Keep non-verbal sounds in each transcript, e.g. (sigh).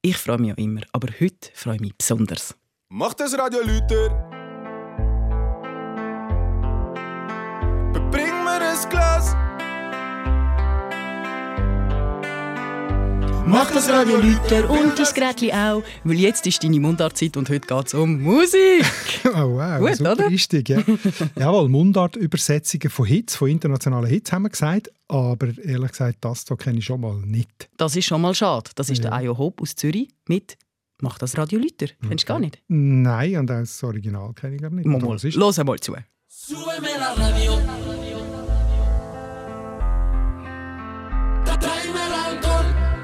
Ich freue mich ja immer, aber heute freue ich mich besonders. Mach das Radio Lüter. Mach das Radio Lüter und dein Gerät auch, weil jetzt ist deine Mundartzeit und heute geht es um Musik. (laughs) oh wow, Gut, super oder? Einstieg, ja. Jawohl, Mundart-Übersetzungen von Hits, von internationalen Hits haben wir gesagt, aber ehrlich gesagt, das hier kenne ich schon mal nicht. Das ist schon mal schade. Das ist Ja. der Ayo Hope aus Zürich mit «Mach das Radio Lüter». Kennst du gar nicht? Nein, und auch das Original kenne ich gar nicht. Mal, mal. was ist? Los einmal zu. Súbeme la radio.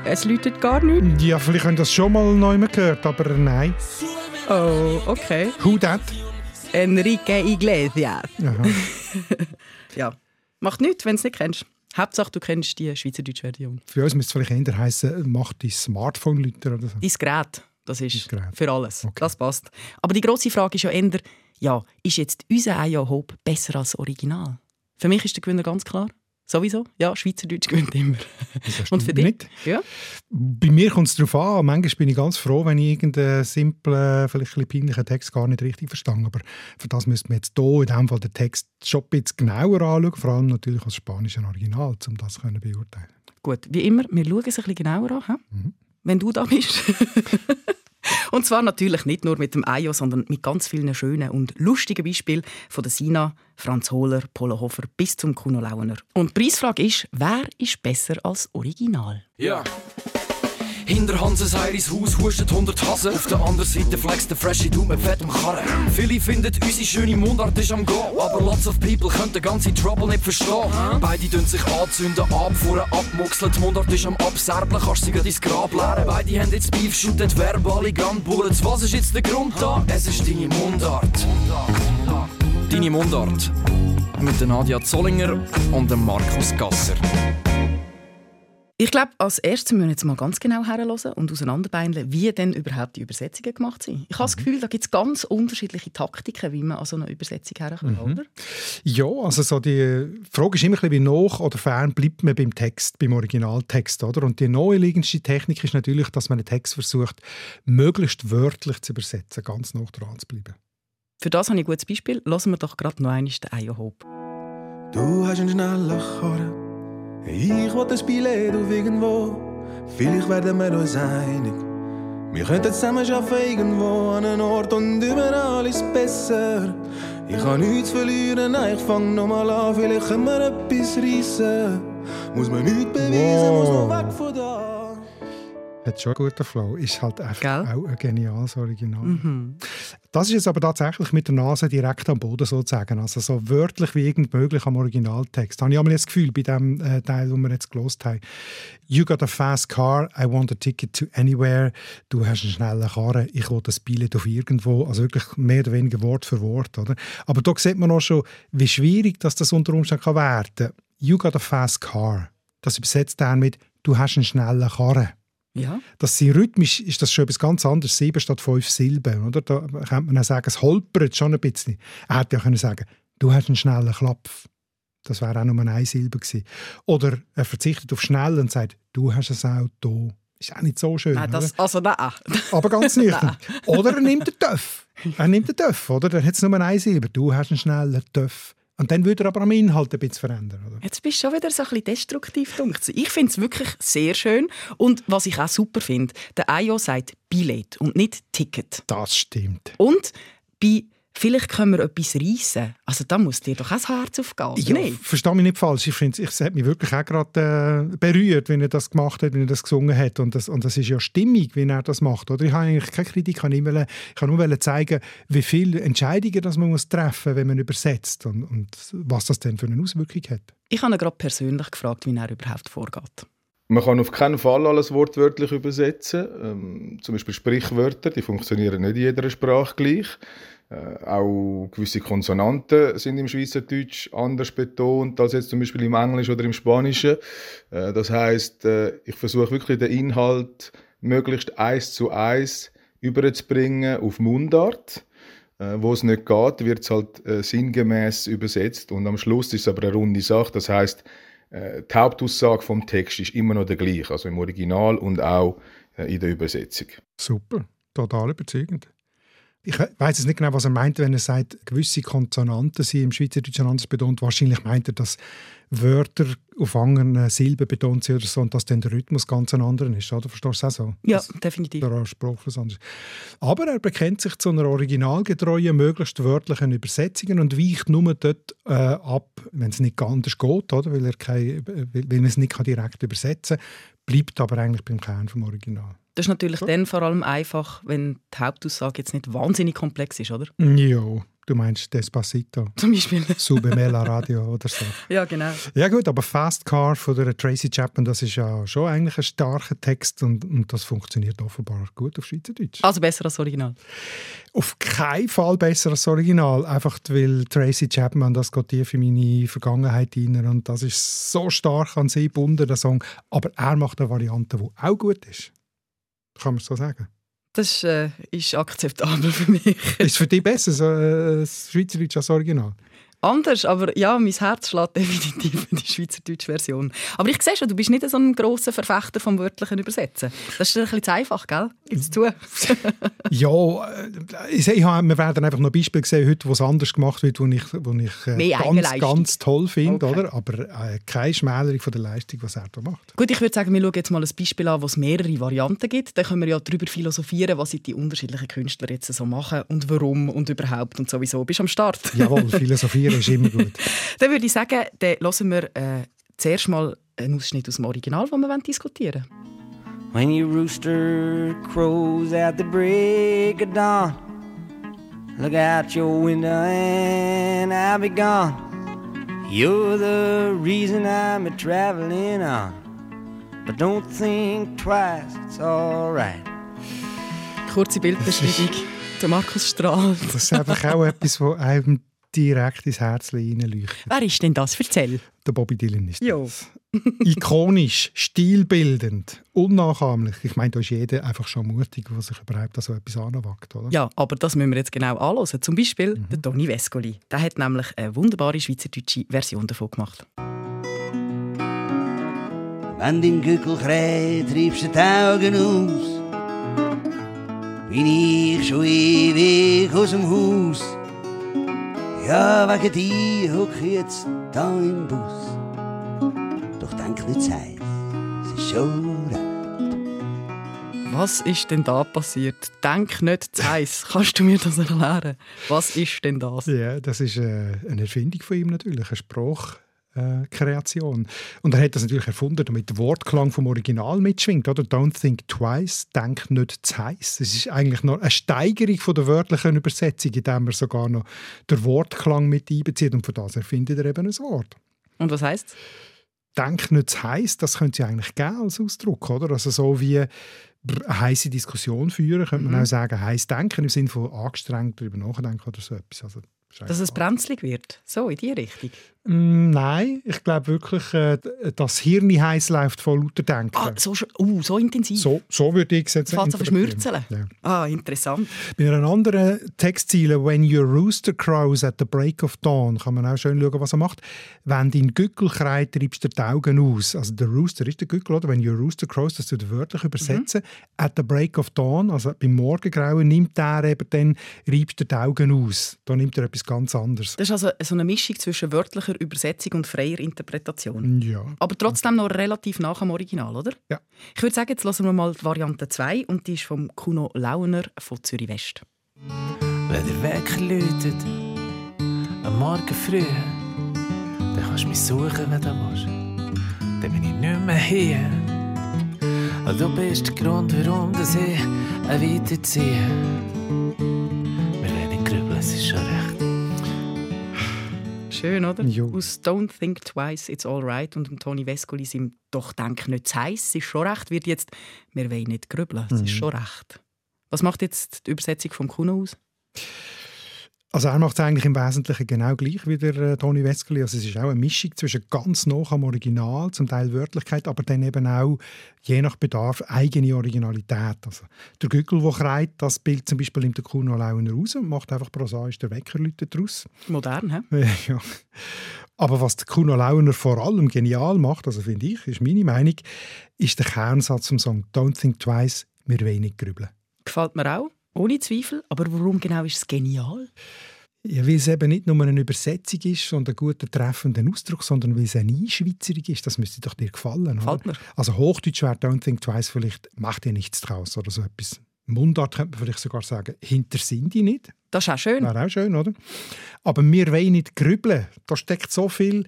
Es läutet gar nicht. Ja, vielleicht haben das schon mal neu gehört, aber nein. Oh, okay. Who that? Enrique Iglesias. (laughs) Ja. Macht nichts, wenn du es nicht kennst. Hauptsache, du kennst die schweizerdeutsche Version. Für uns müsste es vielleicht eher heißen, mach dein Smartphone Lüter oder so. Dein Gerät, das ist Gerät. für alles. Okay. Das passt. Aber die grosse Frage ist ja eher, ja, ist jetzt unser Ayo Hope besser als das Original? Für mich ist der Gewinner ganz klar. Sowieso. Ja, Schweizerdeutsch (laughs) gewinnt immer. Und für dich? Nicht. Ja. Bei mir kommt es darauf an. Manchmal bin ich ganz froh, wenn ich irgendeinen simplen, vielleicht ein peinlichen Text gar nicht richtig verstehe. Aber für das müsste man jetzt hier in diesem Fall den Text schon ein bisschen genauer anschauen. Vor allem natürlich als spanischer Original, um das zu beurteilen. Gut, wie immer, wir schauen es ein bisschen genauer an? Mhm. wenn du da bist. (laughs) und zwar natürlich nicht nur mit dem Ayo, sondern mit ganz vielen schönen und lustigen Beispielen von der Sina, Franz Hohler, Polo Hofer bis zum Kuno Launer. Und die Preisfrage ist, wer ist besser als Original? Ja. Hinter Hanses Heiris Haus hustet 100 Hasen. Auf der anderen Seite flext der Freshie Du mit fettem Karren. Viele finden, unsere schöne Mundart ist am Go. Aber lots of people können den ganzen Trouble nicht verstehen. Beide tun sich anzünden, abfuhren, abmuxeln. Die Mundart ist am Abserblen, kannst sie ins Grab leeren. Beide haben jetzt Beef, shooten verbale Gunbullets. Was ist jetzt der Grund da? Es ist deine Mundart. Deine Mundart. Mit Nadia Zollinger und dem Markus Gasser. Ich glaube, als erstes müssen wir jetzt mal ganz genau herhören und auseinanderbeineln, wie denn überhaupt die Übersetzungen gemacht sind. Ich habe das Gefühl, da gibt es ganz unterschiedliche Taktiken, wie man an so eine Übersetzung herkommt, oder? Ja, also so die Frage ist immer ein bisschen, wie nach oder fern bleibt man beim Text, beim Originaltext, oder? Und die naheliegendste Technik ist natürlich, dass man einen Text versucht, möglichst wörtlich zu übersetzen, ganz nah dran zu bleiben. Für das habe ich ein gutes Beispiel. Lassen wir doch gerade noch einmal den Hope. Du hast einen schnellen Karren. Ich will ein Billett auf irgendwo. Vielleicht werden wir uns einig. Wir könnten zusammen arbeiten irgendwo an einem Ort und überall ist es besser. Ich habe nichts zu verlieren, nein, ich fang nochmal an. Vielleicht können wir etwas reissen. Muss man nichts beweisen, muss man weg von da. Hat schon einen guten Flow. Ist halt einfach Gell? auch ein geniales Original. Mhm. Das ist jetzt aber tatsächlich mit der Nase direkt am Boden sozusagen. Also so wörtlich wie irgend möglich am Originaltext. Habe ich aber das Gefühl bei dem äh, Teil, den wir jetzt gelost haben. You got a fast car, I want a ticket to anywhere. Du hast einen schnellen Karren, ich will das Billett auf irgendwo. Also wirklich mehr oder weniger Wort für Wort. Oder? Aber da sieht man auch schon, wie schwierig dass das unter Umständen kann werden kann. You got a fast car. Das übersetzt dann mit Du hast einen schnellen Karren. Ja. Das sind rhythmisch ist das schon etwas ganz anderes. Sieben statt fünf Silben. Oder? Da könnte man auch sagen, es holpert schon ein bisschen. Er hätte ja können sagen, du hast einen schnellen Klapf. Das wäre auch nur eine Silbe gewesen. Oder er verzichtet auf schnell und sagt, du hast ein Auto. Ist auch nicht so schön. Nein, das, also nein. Aber ganz (laughs) nüchtern. oder er nimmt den Töff. Er nimmt den Töff, oder? Dann hat es nur eine Silbe. Du hast einen schnellen Töff. Und dann würde er aber am Inhalt ein bisschen verändern. Oder? Jetzt bist du schon wieder so ein bisschen destruktiv. dunkt. Ich finde es wirklich sehr schön. Und was ich auch super finde, der Ayo sagt Billett und nicht Ticket. Das stimmt. Und bei «Vielleicht können wir etwas reissen», also da muss dir doch auch das Herz aufgehen, oder Ja, nicht? verstehe mich nicht falsch. Ich finde, es hat mich wirklich auch gerade äh, berührt, wenn er das gemacht hat, wenn er das gesungen hat. Und das, und das ist ja stimmig, wie er das macht. Oder? Ich habe eigentlich keine Kritik, ich kann, nicht wollen- ich kann nur zeigen, wie viele Entscheidungen das man muss treffen muss, wenn man übersetzt und, und was das denn für eine Auswirkung hat. Ich habe ihn gerade persönlich gefragt, wie er überhaupt vorgeht. Man kann auf keinen Fall alles wortwörtlich übersetzen. Ähm, zum Beispiel Sprichwörter, die funktionieren nicht in jeder Sprache gleich. Äh, auch gewisse Konsonanten sind im Schweizerdeutsch anders betont als jetzt zum Beispiel im Englisch oder im Spanischen. Äh, das heißt, äh, ich versuche wirklich den Inhalt möglichst eins zu eins überzubringen auf Mundart. Wo es nicht geht, wird es halt sinngemäß übersetzt und am Schluss ist es aber eine runde Sache. Das heißt, die Hauptaussage vom Text ist immer noch der gleiche, also im Original und auch in der Übersetzung. Super, total überzeugend. Ich weiß jetzt nicht genau, was er meint, wenn er sagt, gewisse Konsonanten sind im Schweizerdeutschen anders betont. Wahrscheinlich meint er, dass Wörter auf anderen Silben betont sind oder so und dass dann der Rhythmus ganz ein anderer ist. Oder verstehst du das auch so? Ja, dass definitiv. Der Spruch was anderes. Aber er bekennt sich zu einer originalgetreuen, möglichst wörtlichen Übersetzung und weicht nur dort äh, ab, wenn es nicht anders geht, oder? Weil, er kein, weil man es nicht direkt übersetzen kann, bleibt aber eigentlich beim Kern vom Original. Das ist natürlich ja. dann vor allem einfach, wenn die Hauptaussage jetzt nicht wahnsinnig komplex ist, oder? Ja, du meinst Despacito. Zum Beispiel. (laughs) Subemela Radio oder so. Ja, genau. Ja gut, aber Fast Car von der Tracy Chapman, das ist ja schon eigentlich ein starker Text und, und das funktioniert offenbar gut auf Schweizerdeutsch. Also besser als Original? Auf keinen Fall besser als Original, einfach weil Tracy Chapman, das geht tief in meine Vergangenheit rein und das ist so stark an sie gebunden, der Song. Aber er macht eine Variante, die auch gut ist. Kann man so sagen? Das äh, ist akzeptabel für mich. ist für dich besser, so, äh, Schweizerdeutsch als Original? Anders, aber ja, mein Herz schlägt (laughs) definitiv für die schweizerdeutsche Version. Aber ich sehe schon, du bist nicht so ein grosser Verfechter vom wörtlichen Übersetzen. Das ist ein bisschen zu einfach, gell? Gib's zu. (laughs) ja, äh, ich, ich wir werden einfach noch Beispiele sehen heute, wo es anders gemacht wird, wo ich, wo ich äh, ganz, ganz toll finde, okay. oder? Aber äh, keine Schmälerung von der Leistung, was er da macht. Gut, ich würde sagen, wir schauen jetzt mal ein Beispiel an, wo es mehrere Varianten gibt. Dann können wir ja darüber philosophieren, was die unterschiedlichen Künstler jetzt so machen und warum und überhaupt und sowieso. Bist du am Start? Jawohl, (laughs) philosophieren ist immer gut. (laughs) dann würde ich sagen, dann hören wir äh, zuerst mal einen Ausschnitt aus dem Original, den wir diskutieren wollen. When your rooster crows at the break of dawn Look out your window and I'll be gone You're the reason I'm traveling on But don't think twice, it's alright Kurze Bildbeschreibung. (laughs) Der Markus strahlt. Das ist einfach auch etwas, was einem direkt ins Herz reinleuchtet. Wer ist denn das? Erzähl. Der Bobby Dylan ist jo. das. Ikonisch, stilbildend, unnachahmlich. Ich meine, da ist jeder einfach schon mutig, der sich überhaupt an so etwas anwagt, oder? Ja, aber das müssen wir jetzt genau anschauen. Zum Beispiel mhm. der Toni Vescoli. Der hat nämlich eine wunderbare schweizerdeutsche Version davon gemacht. Wenn dein Gückel kräht, treibst du die Augen aus. Bin ich schon ewig aus dem Haus. Ja, wegen dir hock ich jetzt da im Bus. Doch denk nicht Zeit, es ist schon recht. Was ist denn da passiert? Denk nicht zu heiß. Kannst du mir das erklären? Was ist denn das? Ja, das ist äh, eine Erfindung von ihm natürlich, ein Spruch äh, Kreation. Und er hat das natürlich erfunden, damit der Wortklang vom Original mitschwingt. Oder? Don't think twice, denk nicht zu heiß. Es ist eigentlich noch eine Steigerung von der wörtlichen Übersetzung, indem er sogar noch den Wortklang mit einbezieht. Und von das erfindet er eben ein Wort. Und was heißt Denk nicht zu heiß, das könnte sie eigentlich geben als Ausdruck, oder? Also so wie eine heiße Diskussion führen, könnte man mhm. auch sagen, heiß denken im Sinne von angestrengt darüber nachdenken oder so etwas. Also, Dass es brenzlig wird, so in die Richtung. Mm, nein, ich glaube wirklich, äh, das Hirn heiß läuft von lauter Denken. Ah, so, uh, so intensiv? So, so würde ich es jetzt sagen. verschmürzeln? Ja. Ah, interessant. Bei einer anderen Textziele, «When your rooster crows at the break of dawn», kann man auch schön schauen, was er macht. «Wenn dein Gückel kreit, treibst du die Augen aus». Also der Rooster ist der Gückel, oder? «When your rooster crows», das du wörtlich übersetzen. Mhm. «At the break of dawn», also beim Morgengrauen, nimmt er eben dann, reibst du die Augen aus. Da nimmt er etwas ganz anderes. Das ist also so eine Mischung zwischen wörtlicher freier Übersetzung und freier Interpretation. Ja. Aber trotzdem noch relativ nach dem Original, oder? Ja. Ich würde sagen, jetzt hören wir mal die Variante 2 und die ist vom Kuno Launer von Zürich West. Wenn der Wecker läutet, am Morgen früh, dann kannst du mich suchen, wenn du willst. Dann bin ich nicht mehr hier. Und du bist der Grund, warum ich weiterziehe. Schön, oder? Jo. Aus Don't Think Twice, It's Alright und Toni Vescoli sind «Doch denk nicht zu heiß, ist schon recht» wird jetzt «Wir wollen nicht grübeln, es mhm. ist schon recht». Was macht jetzt die Übersetzung vom Kuno aus? Also er macht es eigentlich im Wesentlichen genau gleich wie der äh, Toni Weskerli. Also es ist auch eine Mischung zwischen ganz nah am Original, zum Teil Wörtlichkeit, aber dann eben auch je nach Bedarf eigene Originalität. Also der Gügel, der kreit, das Bild zum Beispiel nimmt der Kuno Launer raus und macht einfach prosaisch der Weckerleute daraus. Modern, hä? (laughs) ja. Aber was der Kuno Launer vor allem genial macht, also finde ich, ist meine Meinung, ist der Kernsatz zum Song «Don't think twice, wir wenig grübeln». Gefällt mir auch. Ohne Zweifel. Aber warum genau ist es genial? Ja, weil es eben nicht nur eine Übersetzung ist und ein guter treffender Ausdruck, sondern weil es eine Einschweizerung ist. Das müsste doch dir gefallen. Gefällt mir. Also Hochdeutsch wäre «Don't think twice» vielleicht «Macht dir nichts draus» oder so etwas. Mundart könnte man vielleicht sogar sagen «Hinter sind die nicht». Das ist auch schön. Wäre auch schön, oder? Aber wir wollen nicht grübeln. Da steckt so viel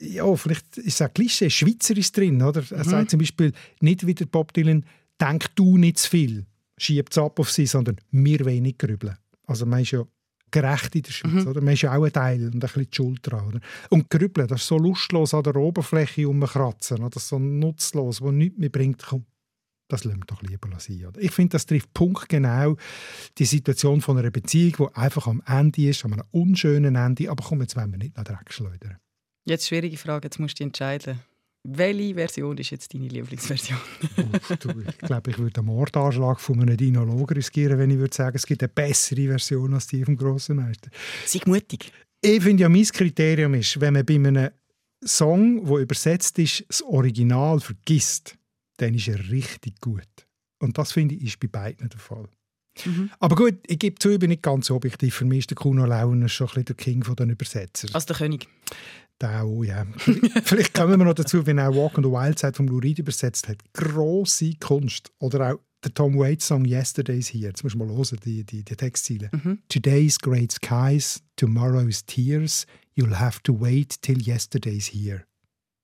ja, vielleicht ist es ein Klischee, Schweizerisch drin, oder? Er mhm. sagt zum Beispiel nicht wie der Bob Dylan, denk du nicht zu viel schiebt es ab auf sie, sondern wir wollen nicht grübeln. Also man ist ja gerecht in der Schweiz, mhm. oder? Man ist ja auch ein Teil und ein bisschen die Schuld dran, oder? Und grübeln, das ist so lustlos an der Oberfläche rumkratzen, oder? Das ist so nutzlos, wo nichts mehr bringt, komm, das lassen wir doch lieber sein. Oder? Ich finde, das trifft punktgenau die Situation von einer Beziehung, die einfach am Ende ist, an einem unschönen Ende, aber komm, jetzt wollen wir nicht nach Dreck schleudern. Jetzt schwierige Frage, jetzt musst du dich entscheiden. Welche Version ist jetzt deine Lieblingsversion? ich glaube, ich würde einen Mordanschlag von einem Dinologen riskieren, wenn ich würde sagen, es gibt eine bessere Version als die vom grossen Meister. Sei mutig. Ich finde ja, mein Kriterium ist, wenn man bei einem Song, der übersetzt ist, das Original vergisst, dann ist er richtig gut. Und das finde ich ist bei beiden der Fall. Mhm. Aber gut, ich gebe zu, ich bin nicht ganz objektiv. Für mich ist der Kuno Launer schon ein bisschen der King von den Übersetzern. Also der König. Auch, ja. Vielleicht kommen wir noch dazu, wenn er Walk on the Wild Side von Lou Reed übersetzt hat. Grosse Kunst. Oder auch der Tom Waits Song Yesterday's Here. Jetzt muss man mal hören, die, die, die Textziele. Mhm. Today's great skies, tomorrow's tears, you'll have to wait till yesterday's here.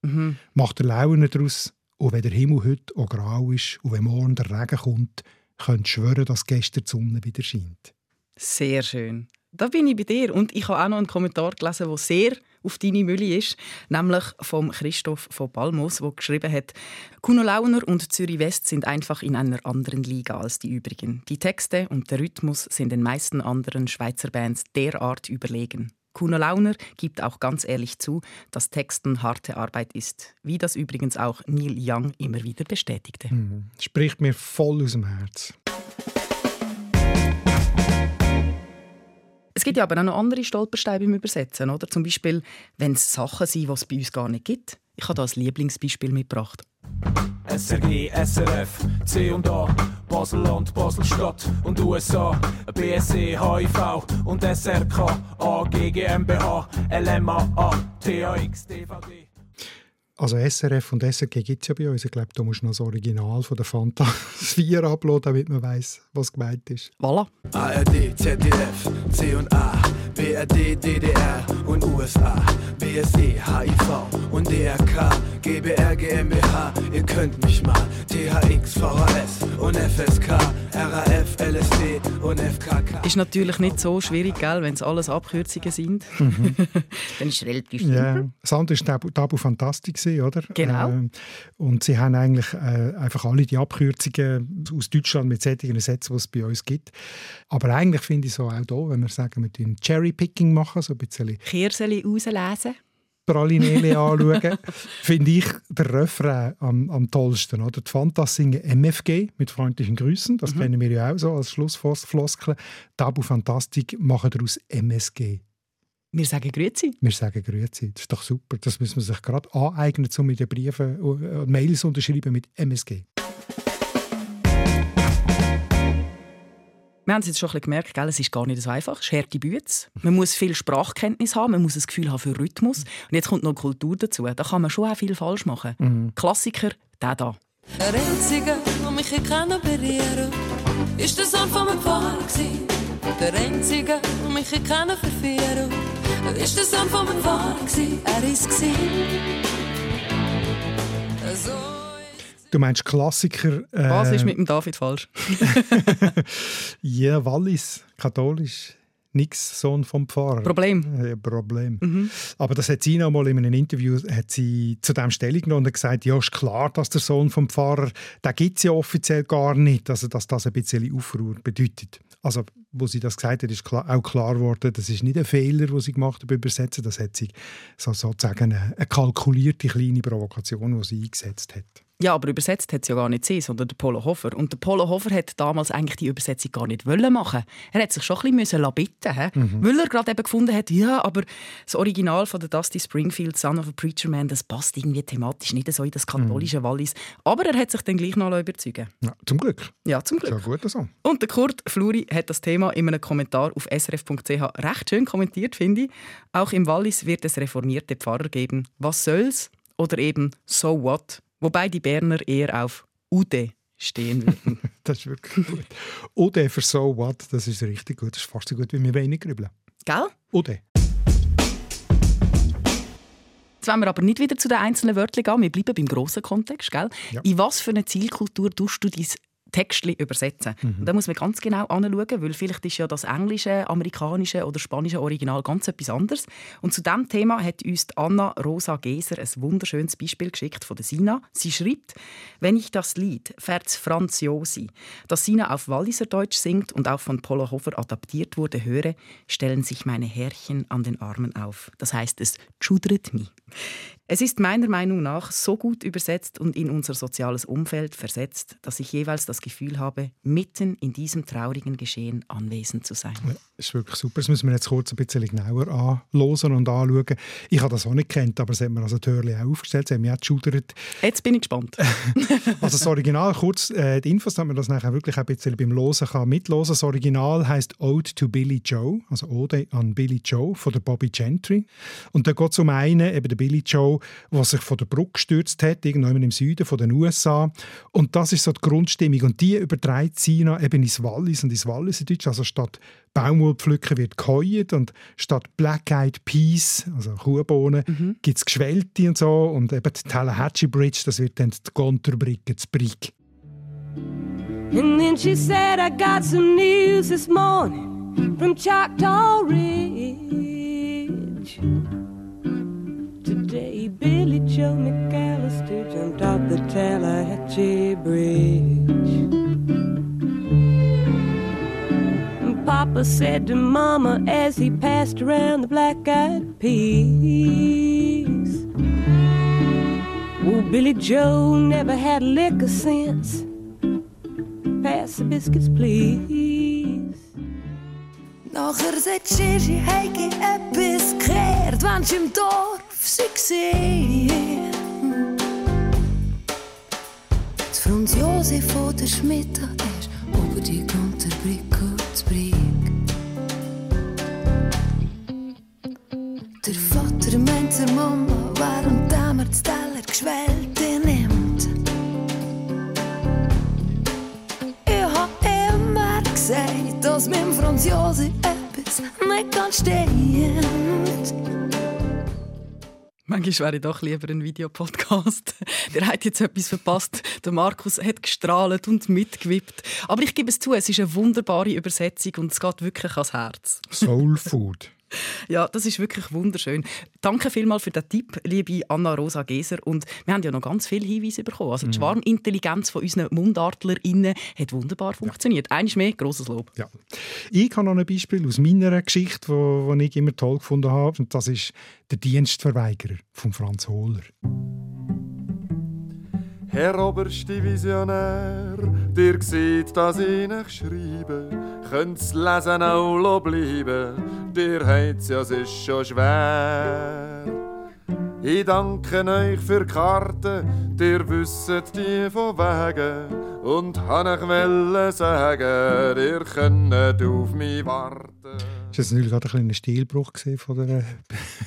Mhm. Macht der Laune daraus, und wenn der Himmel heute auch grau ist und wenn morgen der Regen kommt, könnt schwören, dass gestern die Sonne wieder scheint. Sehr schön. Da bin ich bei dir. Und ich habe auch noch einen Kommentar gelesen, der sehr auf deine Mülle ist, nämlich vom Christoph von Balmos, der geschrieben hat, Kuno Launer und Zürich West sind einfach in einer anderen Liga als die übrigen. Die Texte und der Rhythmus sind den meisten anderen Schweizer Bands derart überlegen. Kuno Launer gibt auch ganz ehrlich zu, dass Texten harte Arbeit ist, wie das übrigens auch Neil Young immer wieder bestätigte. Mhm. Spricht mir voll aus dem Herz. Es gibt ja aber auch noch andere Stolpersteine beim Übersetzen, oder? Zum Beispiel, wenn es Sachen sind, die es bei uns gar nicht gibt. Ich habe da ein Lieblingsbeispiel mitgebracht. SRG, SRF, C und A, Baselland, Baselstadt und USA, BSE, HIV und SRK, AG, GmbH, LMA, TAX, DVD. Also SRF und SRG gibt es ja bei uns. Ich glaube, da musst du noch das Original von der Fanta (laughs) 4 uploaden, damit man weiß, was gemeint ist. Voilà. ARD, ZDF, C und A, BRD, DDR und USA, BSE, HIV DRK, GBR, GmbH. Ihr könnt mich mal. THX, VHS und FSK, RAF, LSD und FKK. Ist natürlich nicht so schwierig, wenn es alles Abkürzungen sind. Mhm. (laughs) Dann ist es relativ simpel. Ja. Das andere war Tabu, Tabu Fantastik oder? Genau. Äh, und sie haben eigentlich äh, einfach alle die Abkürzungen aus Deutschland mit solchen Sätzen, die es bei uns gibt. Aber eigentlich finde ich so auch hier, wenn wir sagen, wir tun Cherry-Picking machen, so ein bisschen... Kirseli rauslesen. Pralinele anschauen, finde ich der Refrain am, am tollsten. Oder? Die Fantas singen MFG mit freundlichen Grüßen, das mhm. kennen wir ja auch so als Schlussfloskel. Tabu Fantastik machen daraus MSG. Wir sagen Grüezi. Wir sagen Grüezi. Das ist doch super. Das müssen wir sich gerade aneignen, um mit den Briefen und äh, Mails unterschreiben mit MSG. Wir haben es jetzt schon ein bisschen gemerkt, gell? es ist gar nicht so einfach. Es ist harte Bütze. Man muss viel Sprachkenntnis haben, man muss ein Gefühl haben für Rhythmus. Und jetzt kommt noch Kultur dazu. Da kann man schon auch viel falsch machen. Mhm. Klassiker, der da. Der Einzige, der mich kann berühren ist der Sohn von meinem Pfarrer. Der Einzige, der mich kann verführen ist der Sohn von meinem Vater, er ist so Du meinst Klassiker. Äh, Was ist mit dem David falsch? (laughs) ja, Wallis, katholisch. Nix, Sohn vom Pfarrer. Problem. Ja, Problem. Mhm. Aber das hat sie noch mal in einem Interview hat sie zu dem Stellung genommen und gesagt, ja, ist klar, dass der Sohn vom Pfarrer, den gibt es ja offiziell gar nicht, also dass das ein bisschen Aufruhr bedeutet. Also wo sie das gesagt hat, ist klar, auch klar geworden, das ist nicht ein Fehler, den sie gemacht hat beim Übersetzen, das hat sie so, sozusagen eine, eine kalkulierte kleine Provokation, die sie eingesetzt hat. Ja, aber übersetzt hat es ja gar nicht sie, sondern der Polo Hofer. Und der Polo Hofer hat damals eigentlich die Übersetzung gar nicht wollen machen. Er hat sich schon ein bisschen bitten müssen, mhm. weil er gerade eben gefunden hat, ja, aber das Original von der Dusty Springfield, Son of a Preacher Man, das passt irgendwie thematisch nicht so in das katholische mhm. Wallis. Aber er hat sich dann gleich noch überzeugen ja, Zum Glück. Ja, zum Glück. Ist gut so. Und der Kurt Fluri hat das Thema in einem Kommentar auf srf.ch recht schön kommentiert, finde ich. Auch im Wallis wird es reformierte Pfarrer geben. Was soll's? Oder eben So what? Wobei die Berner eher auf Ude stehen würden. (laughs) das ist wirklich gut. Ude für so what, das ist richtig gut. Das ist fast so gut wie wir wenig grübeln. Gell? Ude. Jetzt wollen wir aber nicht wieder zu den einzelnen Wörtern gehen. Wir bleiben beim grossen Kontext. Gell? Ja. In was für eine Zielkultur tust du dein Textli übersetzen. Mhm. Und da muss man ganz genau anschauen, weil vielleicht ist ja das englische, amerikanische oder spanische Original ganz etwas anderes. Und zu diesem Thema hat uns Anna Rosa Geser ein wunderschönes Beispiel geschickt von der Sina. Sie schreibt, wenn ich das Lied Verz Franz Josi, das Sina auf Walliserdeutsch singt und auch von Polo Hofer adaptiert wurde, höre, stellen sich meine Härchen an den Armen auf. Das heißt, es schudret mich. Es ist meiner Meinung nach so gut übersetzt und in unser soziales Umfeld versetzt, dass ich jeweils das Gefühl habe, mitten in diesem traurigen Geschehen anwesend zu sein. Ja, das ist wirklich super. Das müssen wir jetzt kurz ein bisschen genauer anhören und anschauen. Ich habe das auch nicht kennt, aber es hat mir also Türli auch aufgestellt. Sie haben mich auch geschudert. Jetzt bin ich gespannt. (laughs) also das Original, kurz äh, die Infos, damit man das nachher wirklich ein bisschen beim Losen kann mitlosen. Das Original heißt Ode to Billy Joe, also Ode an Billy Joe von der Bobby Gentry. Und da geht es um einen, eben der Billy Joe, der sich von der Brücke gestürzt hat, irgendwann im Süden von den USA. Und das ist so die Grundstimmung. Und die überträgt Sina eben ins Wallis und ins Walliserdeutsch. Also statt Baumwollpflücken wird geheult und statt Black Eyed Peas, also Kuhbohnen, mhm. gibt es Geschwellte und so. Und eben die Tallahatchie Bridge, das wird dann die Gonterbrücke, das Brig. And then she said, I got some news this morning from Choctaw Ridge. Today, Billy Joe McAllister jumped off the Tallahatchie Bridge. Papa said to Mama as he passed around the black eyed peas. Oh, Billy Joe never had lick of sense. Pass the biscuits, please. Nachher sagt Gigi, Heike etwas gehört, wenn im Dorf Das Franz Josef von der Schmidt Manchmal wäre ich doch lieber ein Videopodcast. (laughs) Der hat jetzt etwas verpasst. Der Markus hat gestrahlt und mitgewippt. Aber ich gebe es zu, es ist eine wunderbare Übersetzung und es geht wirklich ans Herz. Soul Food. Ja, das ist wirklich wunderschön. Danke vielmals für den Tipp, liebe Anna-Rosa Geser. Und wir haben ja noch ganz viele Hinweise bekommen. Also die mhm. Schwarmintelligenz von unseren MundartlerInnen hat wunderbar funktioniert. Ja. Eines mehr, grosses Lob. Ja. Ich habe noch ein Beispiel aus meiner Geschichte, die ich immer toll gefunden habe. Und das ist der Dienstverweigerer von Franz Hohler. Herr oberste Visionär, dir sieht, dass ich nicht schreibe, könnt's lesen auch bleiben, dir heit's ja, es ist schon schwer. Ich danke euch für Karten, dir wisset die von Wegen, und han ich wollen sagen, ihr könnt auf mich warten. Ist das natürlich gerade ein kleiner Stilbruch von der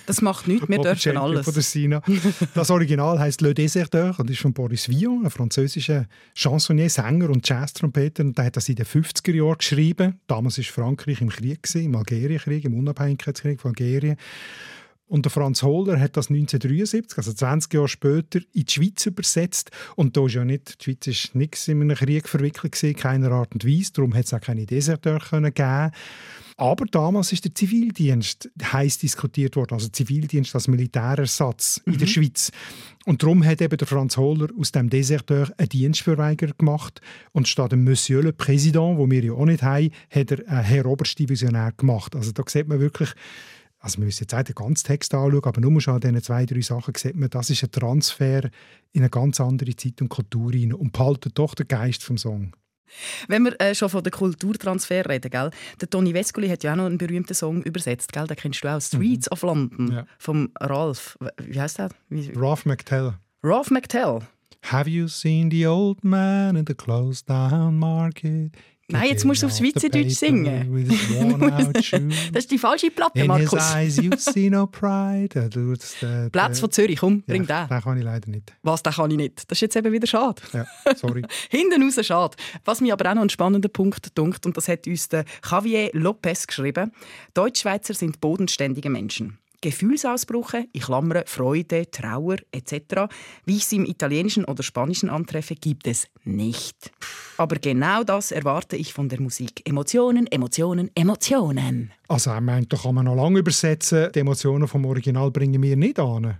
Das macht nichts, wir (laughs) dürfen alles. Von der Sina. Das Original heißt Le Déserteur und ist von Boris Vian, ein französischer Chansonnier, Sänger und Jazztrompeter. Und der hat das in den 50er Jahren geschrieben. Damals war Frankreich im Krieg, im Algerienkrieg, im Unabhängigkeitskrieg von Algerien. Und der Franz Hohler hat das 1973, also 20 Jahre später, in die Schweiz übersetzt. Und da ist ja nicht, die Schweiz ist nichts in einem Krieg verwickelt gewesen, keiner Art und Weise. Darum hat es auch keine Deserteur geben aber damals ist der Zivildienst heiß diskutiert worden, also Zivildienst als Militärersatz mhm. in der mhm. Schweiz. Und darum hat eben der Franz Hohler aus dem Deserteur einen Dienstverweigerer gemacht und statt dem Monsieur le Président, wo wir ja auch nicht haben, hat er einen Herr Oberstdivisionär gemacht. Also da sieht man wirklich, also wir müssen jetzt auch den ganzen Text anschauen, aber nur schon an diesen zwei, drei Sachen sieht man, das ist ein Transfer in eine ganz andere Zeit und Kultur rein und behaltet doch den Geist vom Song. Wenn wir äh, schon von der Kulturtransfer reden, gell? der Toni Vescoli hat ja auch noch einen berühmten Song übersetzt, gell? den kennst du auch, «Streets mhm. of London» ja. vom Ralph. Wie heißt der? Wie? Ralph McTell. Ralph McTell. Have you seen the old man in the closed down market? Nein, jetzt musst du auf Schweizerdeutsch singen. (laughs) das ist die falsche Platte, Markus. In his eyes you (laughs) see no pride. Platz von Zürich, komm, bring ja, den. Den kann ich leider nicht. Was, den kann ich nicht? Das ist jetzt eben wieder schade. Ja, (laughs) sorry. Hinten raus schade. Was mir aber auch noch ein spannender Punkt dunkt, und das hat uns der Javier Lopez geschrieben, Deutschschweizer sind bodenständige Menschen. Gefühlsausbrüche, ich klammere Freude, Trauer etc., wie ich sie im Italienischen oder Spanischen antreffe, gibt es nicht. Aber genau das erwarte ich von der Musik. Emotionen, Emotionen, Emotionen. Also er meint, da kann man noch lange übersetzen, die Emotionen vom Original bringen wir nicht an.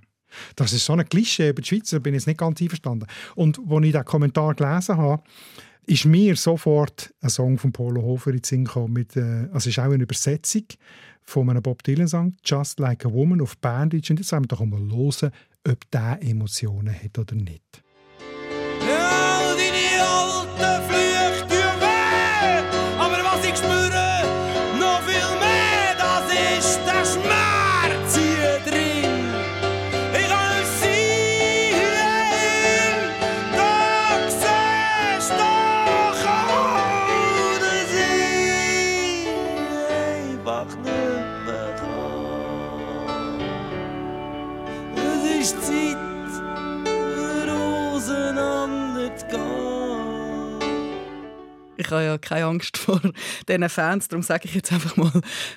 Das ist so ein Klischee über die Schweizer, bin ich jetzt nicht ganz einverstanden. Und als ich diesen Kommentar gelesen habe, ist mir sofort ein Song von Polo Hofer in den Sinn gekommen. Mit, äh, also es ist auch eine Übersetzung von einem Bob Dylan-Song, «Just Like a Woman» auf Bandage. Und jetzt wollen wir doch mal hören, ob der Emotionen hat oder nicht. Habe ja keine Angst (laughs) vor diesen Fans, darum sage ich jetzt einfach mal,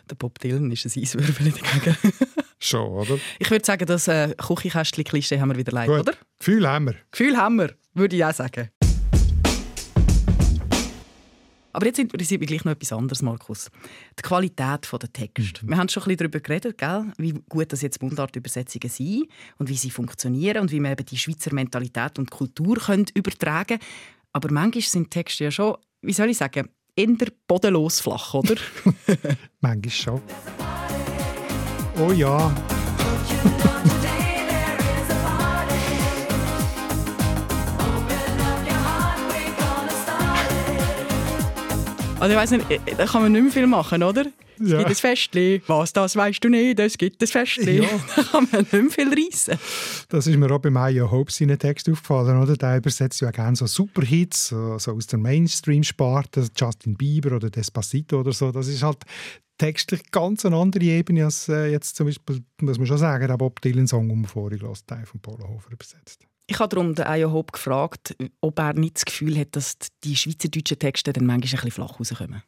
der Bob Dylan ist ein Eiswürfel dagegen. (laughs) Schon, oder? Ich würde sagen, das äh, Küchenkästchen-Klischee haben wir wieder leid, oder? Gefühl haben wir. Gefühl haben wir, würde ich auch sagen. Aber jetzt interessiert mich gleich noch etwas anderes, Markus. Die Qualität der Texte. Mhm. Wir haben schon ein bisschen darüber geredet, gell? wie gut das jetzt Mundartübersetzungen sind und wie sie funktionieren und wie man eben die Schweizer Mentalität und Kultur können übertragen können. Aber manchmal sind Texte ja schon, wie soll ich sagen, eher bodenlos flach, oder? (laughs) manchmal schon. Oh ja. Also ich weiß nicht, äh, da kann man nicht mehr viel machen, oder? Es ja. gibt ein Festli. Was, das weißt du nicht? Es gibt ein Festli. Ja. (laughs) da kann man nicht mehr viel reissen. Das ist mir auch bei Maya Hope seinen Text aufgefallen. Oder? Der übersetzt ja gerne so Superhits, so, so aus der Mainstream-Sparte, Justin Bieber oder Despacito oder so. Das ist halt textlich ganz eine andere Ebene als äh, jetzt zum Beispiel, muss man schon sagen, der Bob Dylan-Song, den wir vorhin gehört haben, von Paul Hofer übersetzt. Ich habe darum den Ayo Hope gefragt, ob er nicht das Gefühl hat, dass die schweizerdeutschen Texte dann manchmal ein bisschen flach rauskommen.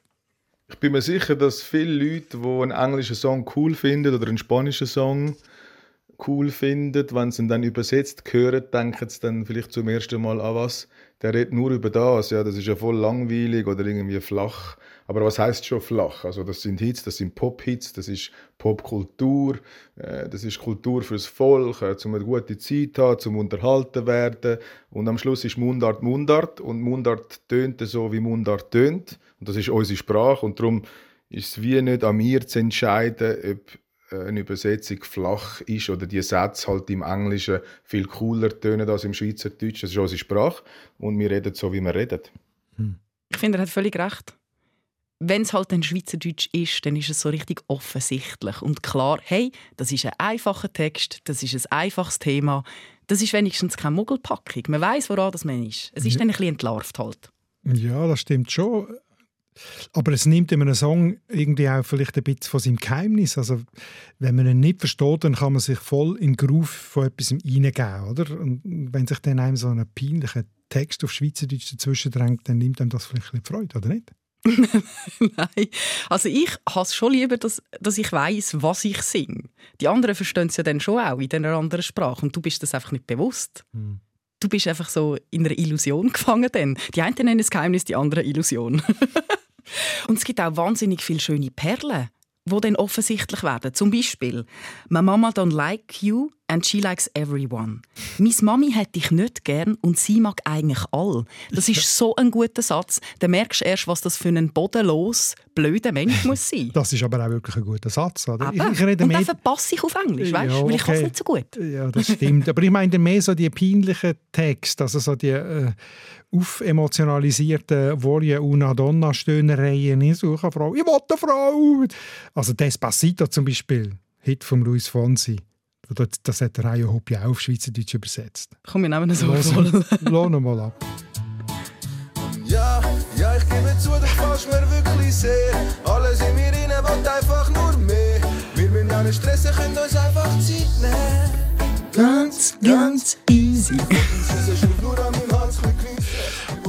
Ich bin mir sicher, dass viele Leute, die einen englischen Song cool finden oder einen spanischen Song cool finden, wenn sie ihn dann übersetzt hören, denken sie dann vielleicht zum ersten Mal an was. Der redet nur über das, ja, das ist ja voll langweilig oder irgendwie flach. Aber was heißt schon flach? Also das sind Hits, das sind Pop-Hits, das ist Popkultur, äh, das ist Kultur fürs Volk, äh, zum eine gute Zeit haben, zum unterhalten werden. Und am Schluss ist Mundart Mundart und Mundart tönt so, wie Mundart tönt. Und das ist unsere Sprache und darum ist es wie nicht an mir zu entscheiden, ob eine Übersetzung flach ist oder die Sätze halt im Englischen viel cooler tönen als im Schweizerdeutsch. Das ist unsere Sprache und wir reden so, wie wir reden. Hm. Ich finde, er hat völlig recht wenn es halt ein Schweizerdeutsch ist, dann ist es so richtig offensichtlich und klar, hey, das ist ein einfacher Text, das ist ein einfaches Thema, das ist wenigstens keine Muggelpackung. Man weiß, woran das man ist. Es ist ja. dann ein bisschen entlarvt halt. Ja, das stimmt schon. Aber es nimmt in einem Song irgendwie auch vielleicht ein bisschen von seinem Geheimnis. Also, wenn man ihn nicht versteht, dann kann man sich voll in den Groove von etwas hineingeben, oder? Und wenn sich dann einem so ein peinlicher Text auf Schweizerdeutsch dazwischen drängt, dann nimmt einem das vielleicht ein bisschen Freude, oder nicht? (laughs) Nein. Also ich habe es schon lieber, dass, dass ich weiß, was ich singe. Die anderen verstehen es ja dann schon auch in einer anderen Sprache und du bist das einfach nicht bewusst. Hm. Du bist einfach so in einer Illusion (laughs) gefangen dann. Die einen nennen es Geheimnis, die anderen Illusion. (laughs) und es gibt auch wahnsinnig viele schöne Perlen, die dann offensichtlich werden. Zum Beispiel «My mama don't like you and she likes everyone». «Meine Mami hat dich nicht gern und sie mag eigentlich all». Das ist so ein guter Satz. Dann merkst du erst, was das für ein bodenlos, blöder Mensch (laughs) muss sein. Das ist aber auch wirklich ein guter Satz. Oder? Aber, Ich, ich rede und mehr, dann verpasse ich auf Englisch, weißt? Ja, weil ich kann es okay. nicht so gut. Ja, das stimmt. Aber ich meine mehr so die peinlichen Texte, also so die äh, aufemotionalisierten Voglio una donna Stöhnereien. Ich suche eine Frau, ich will eine Frau. Also Despacito zum Beispiel, Hit von Luis Fonsi. Das, das hat der Rayo Hopp ja auch auf Schweizerdeutsch übersetzt. Komm, wir nehmen voll. los ihn mal ab. Ja, ja, ich gebe zu, du gefällst mir wirklich sehr. Alles in mir rein will einfach nur mehr. Wir müssen auch nicht stressen, können uns einfach Zeit nehmen. Ganz, ganz easy.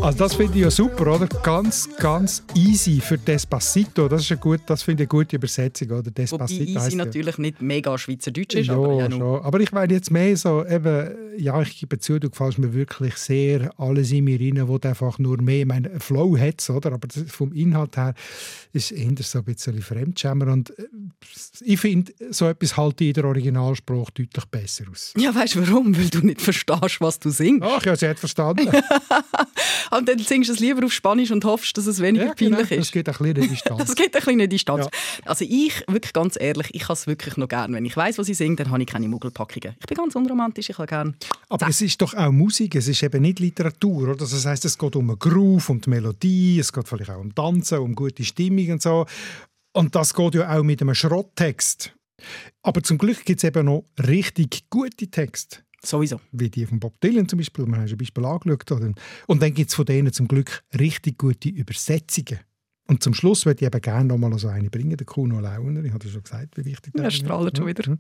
Also das finde ich ja super, oder? Ganz, ganz easy für Despacito. Das, ist eine gut, das finde ich eine gute Übersetzung, oder? Wobei Despacito heisst easy ja- natürlich nicht mega Schweizerdeutsch ist, ja, aber ja, schon. Aber ich meine jetzt mehr so, eben, ja, ich gebe zu, du gefällst mir wirklich sehr. Alles in mir rein, wo einfach nur mehr, ich meine, Flow hat oder? Aber vom Inhalt her ist es eher so ein bisschen Fremdschämer. Und äh, ich finde, so etwas halte ich in der Originalsprache deutlich besser aus. Ja, weißt du warum? Weil du nicht verstehst, was du singst. Ach ja, sie hat verstanden. (laughs) Und dann singst du es lieber auf Spanisch und hoffst, dass es weniger ja, genau, peinlich das ist. gibt ein bisschen Distanz. (laughs) Das gibt eine kleine Distanz. Ja. Also ich, wirklich ganz ehrlich, ich habe es wirklich noch gern. Wenn ich weiß, was ich singe, dann habe ich keine Muggelpackungen. Ich bin ganz unromantisch, ich habe gern. Aber es ist doch auch Musik, es ist eben nicht Literatur. Oder? Das heißt, es geht um einen Groove, um die Melodie, es geht vielleicht auch um Tanzen, um gute Stimmung und so. Und das geht ja auch mit einem Schrotttext. Aber zum Glück gibt es eben noch richtig gute Texte. Sowieso. Wie die von Bob Dylan zum Beispiel, wir haben schon ein Beispiel angeschaut. Oder? Und dann gibt es von denen zum Glück richtig gute Übersetzungen. Und zum Schluss würde ich eben gerne noch mal so eine bringen, der Kuno Launer. Ich hatte schon gesagt, wie wichtig Er ist. strahlt schon wieder.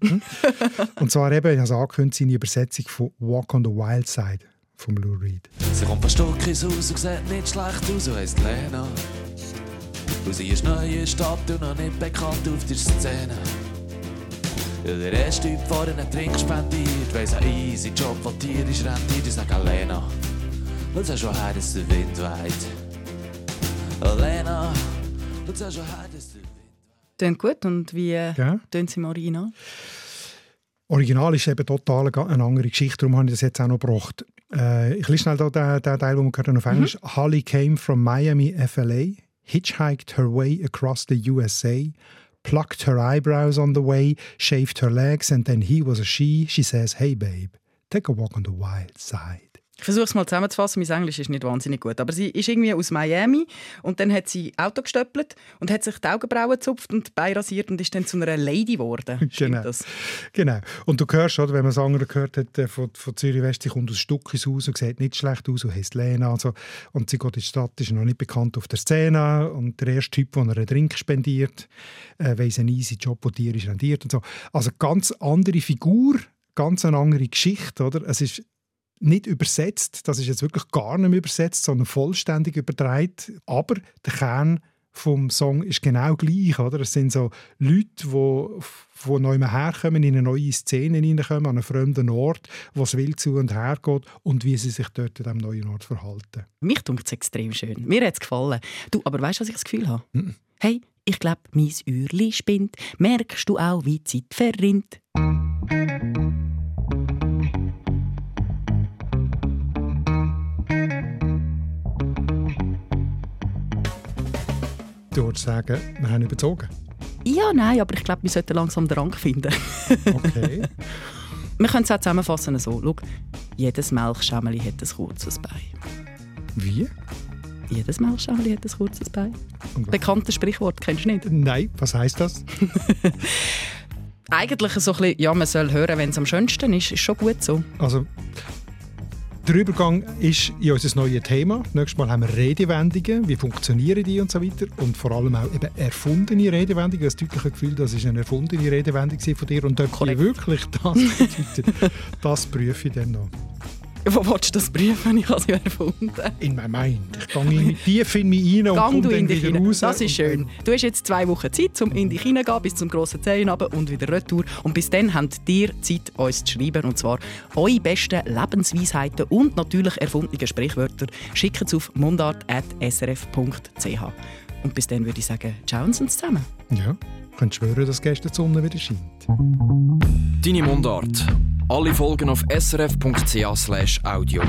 Und zwar eben, ich habe es angekündigt, seine Übersetzung von «Walk on the Wild Side» von Lou Reed. Sie kommt von Stock ins Haus und sieht nicht schlecht aus und heisst Lena. Und sie ist neu in Stadt und noch nicht bekannt auf der Szene. Ja, der erste Typ vorne einen Trink spendiert, weiss ein easy Job, wo Tier ist rentiert, ich sag Lena. Und sag schon her, dass der Wind weht. Lena, und sag schon her, dass der Wind Tönt gut. Und wie äh, Ja. tönt es im Original? Original ist eben total eine andere Geschichte, darum habe ich das jetzt auch noch gebracht. Äh, ich lese schnell da den, den Teil, den wir gehört haben auf Englisch. Holly came from Miami, FLA, hitchhiked her way across the USA, plucked her eyebrows on the way, shaved her legs, and then he was a she. She says, hey babe, take a walk on the wild side. Ich versuche es mal zusammenzufassen. Mein Englisch ist nicht wahnsinnig gut. Aber sie ist irgendwie aus Miami und dann hat sie Auto gestöppelt und hat sich die Augenbrauen gezupft und die Beine rasiert und ist dann zu einer Lady geworden. (laughs) Genau. das? Genau. Und du hörst, oder, wenn man Sanger gehört hat äh, von, von Zürich West, sie kommt aus Stuckis Haus und sieht nicht schlecht aus und heisst Lena. Also, und sie geht in die Stadt, ist noch nicht bekannt auf der Szene. Und der erste Typ, der einen Drink spendiert, äh, weiss einen easy Job, der dir ist rendiert. Und so. Also ganz andere Figur, ganz eine andere Geschichte. Oder? Es ist nicht übersetzt, das ist jetzt wirklich gar nicht mehr übersetzt, sondern vollständig übertragen. Aber der Kern vom Song ist genau gleich. Oder? Es sind so Leute, die von neu herkommen, in eine neue Szene hineinkommen, an einen fremden Ort, wo es wild zu und her geht und wie sie sich dort an diesem neuen Ort verhalten. Mich dunkt es extrem schön. Mir hat es gefallen. Du, aber weißt du, was ich das Gefühl habe? Hey, ich glaube, mein Uhrli spinnt. Merkst du auch, wie die Zeit verrinnt? Du würdest sagen, wir haben überzogen. Ja, nein, aber ich glaube, wir sollten langsam den Rang finden. (laughs) Okay. wir können es auch zusammenfassen so. Schau, jedes Melkschämmeli hat ein kurzes Bein. wie? Jedes Melkschämmeli hat ein kurzes Bein. Bekanntes Sprichwort, kennst du nicht? Nein, was heißt das? (laughs) Eigentlich so ein bisschen, ja, man soll hören, wenn es am schönsten ist. Ist schon gut so. Also, der Übergang ist in unser neues Thema. Nächstes Mal haben wir Redewendungen, wie funktionieren die und so weiter. Und vor allem auch eben erfundene Redewendungen. Das deutliche Gefühl, das ist eine erfundene Redewendung von dir. Und ob die wirklich das (laughs) bedeutet, das prüfe ich dann noch. Wo willst du das prüfen? Ich habe es ja erfunden. In my mind. Ich gehe in, tief in mich rein und Gang komme dann wieder hinein. raus. Das ist schön. Du hast jetzt zwei Wochen Zeit, um in dich hineingehen, bis zum grossen Zehen runter und wieder retour. Und bis dann habt ihr Zeit, uns zu schreiben. Und zwar eure besten Lebensweisheiten und natürlich erfundene Sprichwörter. Schickt es auf mundart.srf.ch. Und bis dann würde ich sagen, ciao und zusammen. Ja, könnt schwören, dass gestern die Sonne wieder scheint. Deine Mundart. Alle Folgen auf srf.ch audio.